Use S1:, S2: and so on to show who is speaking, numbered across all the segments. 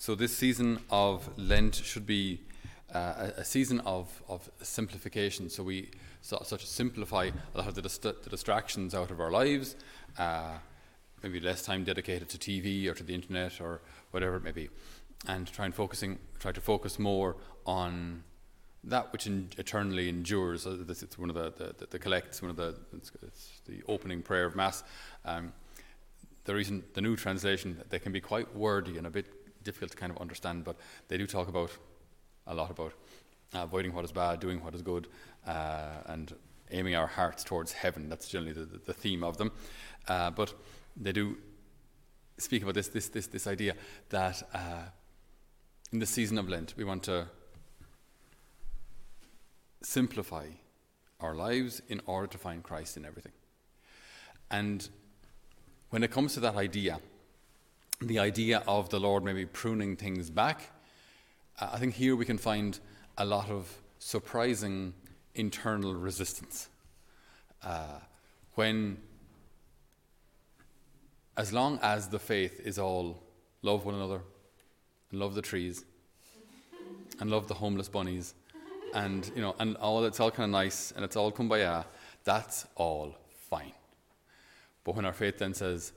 S1: So this season of Lent should be uh, a, season of, of simplification. So we so, of simplify a lot of the, dist- the distractions out of our lives. Uh, maybe less time dedicated to TV or to the internet or whatever it may be, and try and focusing try to focus more on that which in, eternally endures. Uh, this, it's one of the, the, the, the collects, one of the it's, it's the opening prayer of mass. Um, the reason the new translation they can be quite wordy and a bit difficult to kind of understand, but they do talk about a lot about uh, avoiding what is bad, doing what is good, uh, and aiming our hearts towards heaven. That's generally the, the theme of them. Uh, but they do speak about this this this, this idea that uh, in the season of Lent we want to simplify our lives in order to find Christ in everything. And when it comes to that idea, the idea of the Lord maybe pruning things back, uh, I think here we can find a lot of surprising internal resistance. Uh, when, as long as the faith is all love one another, and love the trees, and love the homeless bunnies, and you know, and all it's all kind of nice, and it's all kumbaya. That's all fine. But when our faith then says,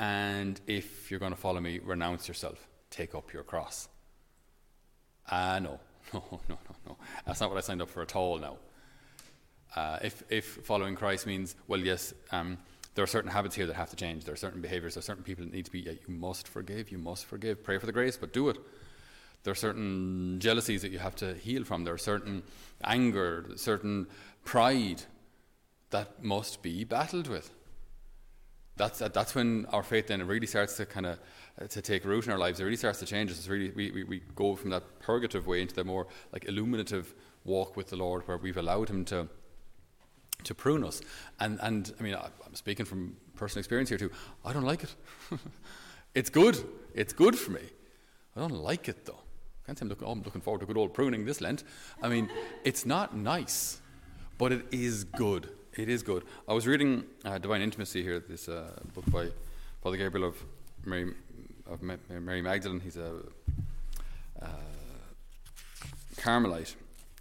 S1: "And if you're going to follow me, renounce yourself, take up your cross," ah, uh, no, no, no, no, no. That's not what I signed up for at all. Now, uh, if if following Christ means, well, yes. Um, there are certain habits here that have to change. There are certain behaviors. There are certain people that need to be. Yeah, you must forgive. You must forgive. Pray for the grace, but do it. There are certain jealousies that you have to heal from. There are certain anger, certain pride that must be battled with. That's, that's when our faith then really starts to kind of uh, to take root in our lives. It really starts to change. It's really we, we, we go from that purgative way into the more like illuminative walk with the Lord, where we've allowed Him to to prune us. And and I mean, I'm speaking from personal experience here too. I don't like it. it's good. It's good for me. I don't like it though. Can't say I'm looking, oh, I'm looking forward to good old pruning this Lent. I mean, it's not nice, but it is good. It is good. I was reading uh, Divine Intimacy here, this uh, book by Father Gabriel of Mary, of Mary Magdalene. He's a uh, Carmelite,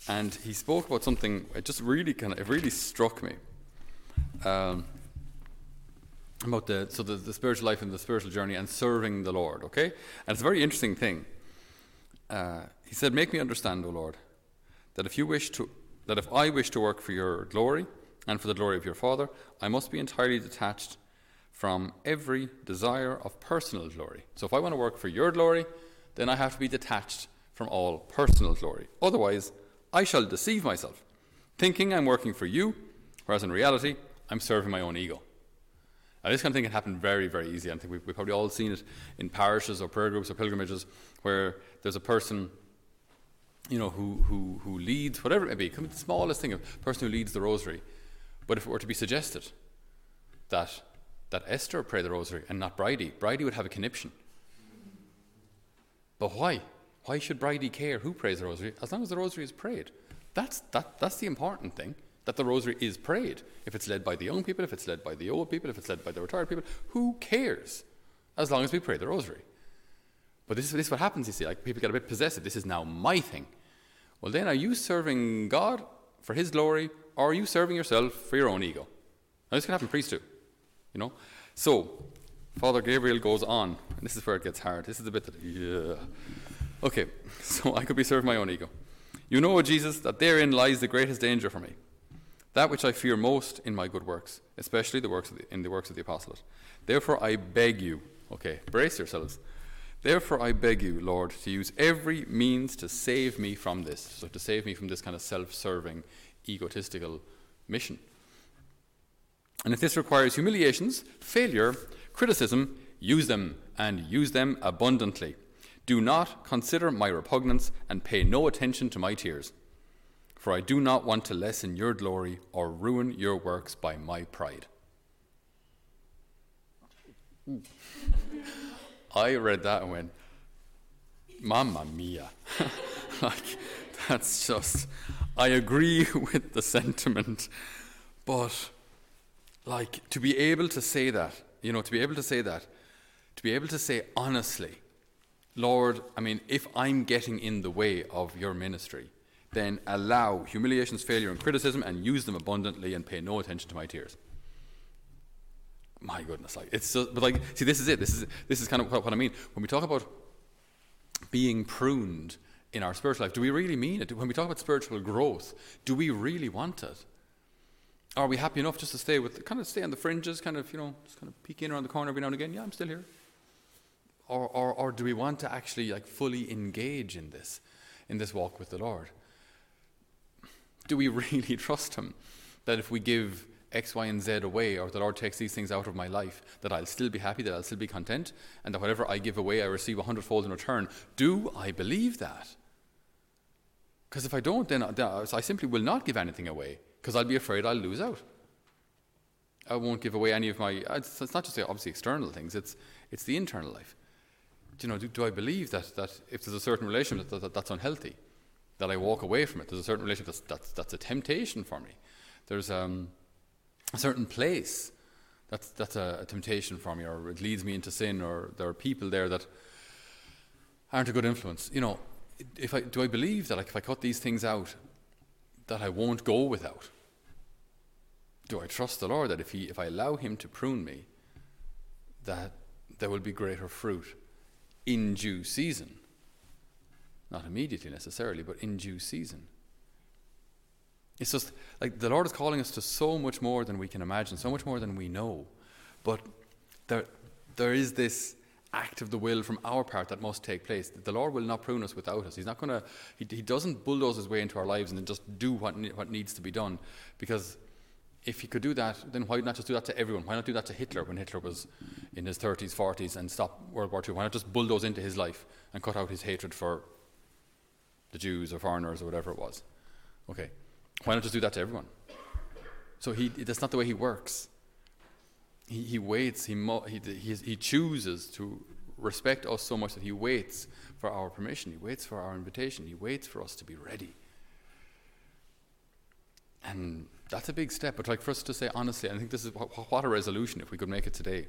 S1: and he spoke about something. It just really kind of it really struck me. Um, about the so the, the spiritual life and the spiritual journey and serving the Lord. Okay, and it's a very interesting thing. Uh, he said, "Make me understand, O Lord, that if you wish to, that if I wish to work for your glory and for the glory of your Father, I must be entirely detached from every desire of personal glory. So if I want to work for your glory, then I have to be detached from all personal glory. Otherwise, I shall deceive myself, thinking I'm working for you, whereas in reality, I'm serving my own ego." Now, this kind of thing can happen very, very easy. I think we've, we've probably all seen it in parishes or prayer groups or pilgrimages where there's a person, you know, who, who, who leads, whatever it may be the smallest thing, a person who leads the rosary. But if it were to be suggested that, that Esther pray the rosary and not Bridie, Bridie would have a conniption. But why? Why should Bridie care who prays the rosary as long as the rosary is prayed? That's, that, that's the important thing that the rosary is prayed. If it's led by the young people, if it's led by the old people, if it's led by the retired people, who cares? As long as we pray the rosary. But this is, this is what happens, you see. Like people get a bit possessive. This is now my thing. Well, then are you serving God for His glory, or are you serving yourself for your own ego? Now, this can happen priests too, you know. So, Father Gabriel goes on, and this is where it gets hard. This is the bit that, yeah. Okay, so I could be serving my own ego. You know, O Jesus, that therein lies the greatest danger for me that which I fear most in my good works, especially the works the, in the works of the apostolate. Therefore, I beg you, okay, brace yourselves. Therefore, I beg you, Lord, to use every means to save me from this, so to save me from this kind of self serving, egotistical mission. And if this requires humiliations, failure, criticism, use them and use them abundantly. Do not consider my repugnance and pay no attention to my tears for I do not want to lessen your glory or ruin your works by my pride. I read that and went, Mamma mia. like, that's just, I agree with the sentiment, but like, to be able to say that, you know, to be able to say that, to be able to say honestly, Lord, I mean, if I'm getting in the way of your ministry, then allow humiliations, failure, and criticism and use them abundantly and pay no attention to my tears. My goodness, like it's but like, see, this is it. This is this is kind of what, what I mean when we talk about being pruned in our spiritual life. Do we really mean it? When we talk about spiritual growth, do we really want it? Are we happy enough just to stay with, kind of stay on the fringes, kind of, you know, just kind of peek in around the corner every now and again? Yeah, I'm still here. Or, or, or do we want to actually like fully engage in this, in this walk with the Lord? Do we really trust Him that if we give X, Y, and Z away, or the Lord takes these things out of my life, that I'll still be happy, that I'll still be content, and that whatever I give away, I receive a hundredfold in return? Do I believe that? Because if I don't, then, uh, then uh, I simply will not give anything away because I'll be afraid I'll lose out. I won't give away any of my. Uh, it's, it's not just obviously external things; it's it's the internal life. Do you know? Do, do I believe that that if there's a certain relationship that, that, that's unhealthy, that I walk away from it? There's a certain relationship that's that's, that's a temptation for me. There's um, a certain place that's that's a, a temptation for me, or it leads me into sin, or there are people there that aren't a good influence. You know, if I, do I believe that like, if I cut these things out, that I won't go without? Do I trust the Lord that if, he, if I allow Him to prune me, that there will be greater fruit in due season? Not immediately necessarily, but in due season. It's just like the Lord is calling us to so much more than we can imagine, so much more than we know. But there, there is this act of the will from our part that must take place. The Lord will not prune us without us. He's not going to, he, he doesn't bulldoze his way into our lives and then just do what, what needs to be done. Because if he could do that, then why not just do that to everyone? Why not do that to Hitler when Hitler was in his 30s, 40s and stop World War II? Why not just bulldoze into his life and cut out his hatred for the Jews or foreigners or whatever it was? Okay. Why not just do that to everyone? So he, that's not the way he works he, he waits, he, mo- he, he, he chooses to respect us so much that he waits for our permission, he waits for our invitation, he waits for us to be ready. And that's a big step, but like for us to say honestly, I think this is what, what a resolution if we could make it today.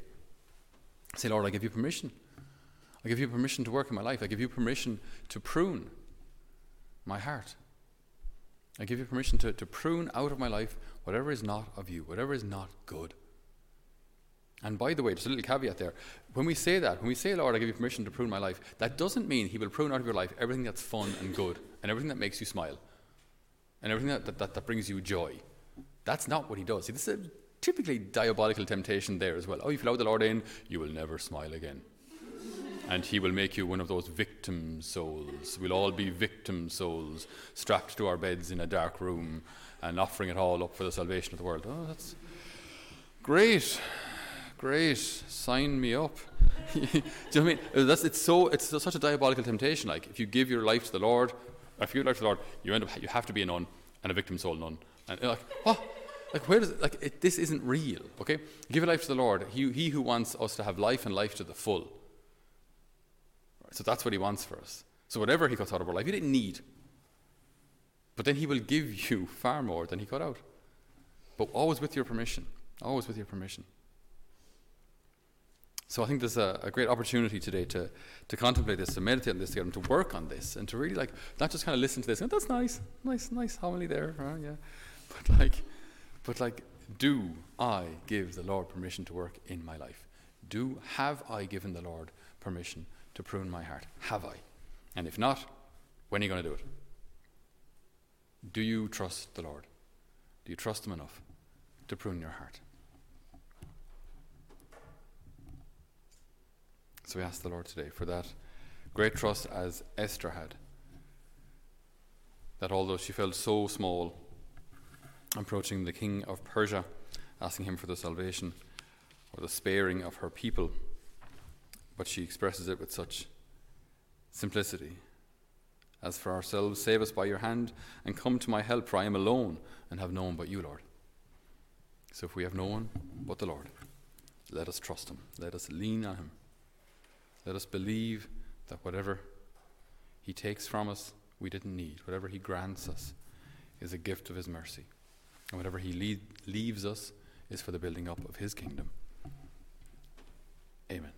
S1: Say, Lord, I give you permission. I give you permission to work in my life. I give you permission to prune my heart. I give you permission to, to prune out of my life whatever is not of you, whatever is not good. And by the way, just a little caveat there. When we say that, when we say, Lord, I give you permission to prune my life, that doesn't mean He will prune out of your life everything that's fun and good, and everything that makes you smile, and everything that, that, that brings you joy. That's not what He does. See, this is a typically diabolical temptation there as well. Oh, if you allow the Lord in, you will never smile again. And He will make you one of those victim souls. We'll all be victim souls, strapped to our beds in a dark room and offering it all up for the salvation of the world. Oh, that's great great, sign me up. Do you know what I mean? Uh, that's, it's, so, it's such a diabolical temptation. Like, if you give your life to the Lord, if you give your life to the Lord, you, end up, you have to be a nun and a victim soul nun. And like, what? Like, where does like, it, this isn't real, okay? Give your life to the Lord. He, he who wants us to have life and life to the full. So that's what He wants for us. So whatever He cuts out of our life, He didn't need. But then He will give you far more than He cut out. But always with your permission. Always with your permission. So I think there's a, a, great opportunity today to, to contemplate this, to meditate on this together, and to work on this, and to really like not just kind of listen to this. That's nice, nice, nice homily there, right? yeah. But like, but like, do I give the Lord permission to work in my life? Do have I given the Lord permission to prune my heart? Have I? And if not, when are you going to do it? Do you trust the Lord? Do you trust Him enough to prune your heart? So we ask the Lord today for that great trust as Esther had. That although she felt so small, approaching the king of Persia, asking him for the salvation or the sparing of her people, but she expresses it with such simplicity. As for ourselves, save us by your hand and come to my help, for I am alone and have no one but you, Lord. So if we have no one but the Lord, let us trust him, let us lean on him. Let us believe that whatever He takes from us, we didn't need. Whatever He grants us is a gift of His mercy. And whatever He leaves us is for the building up of His kingdom. Amen.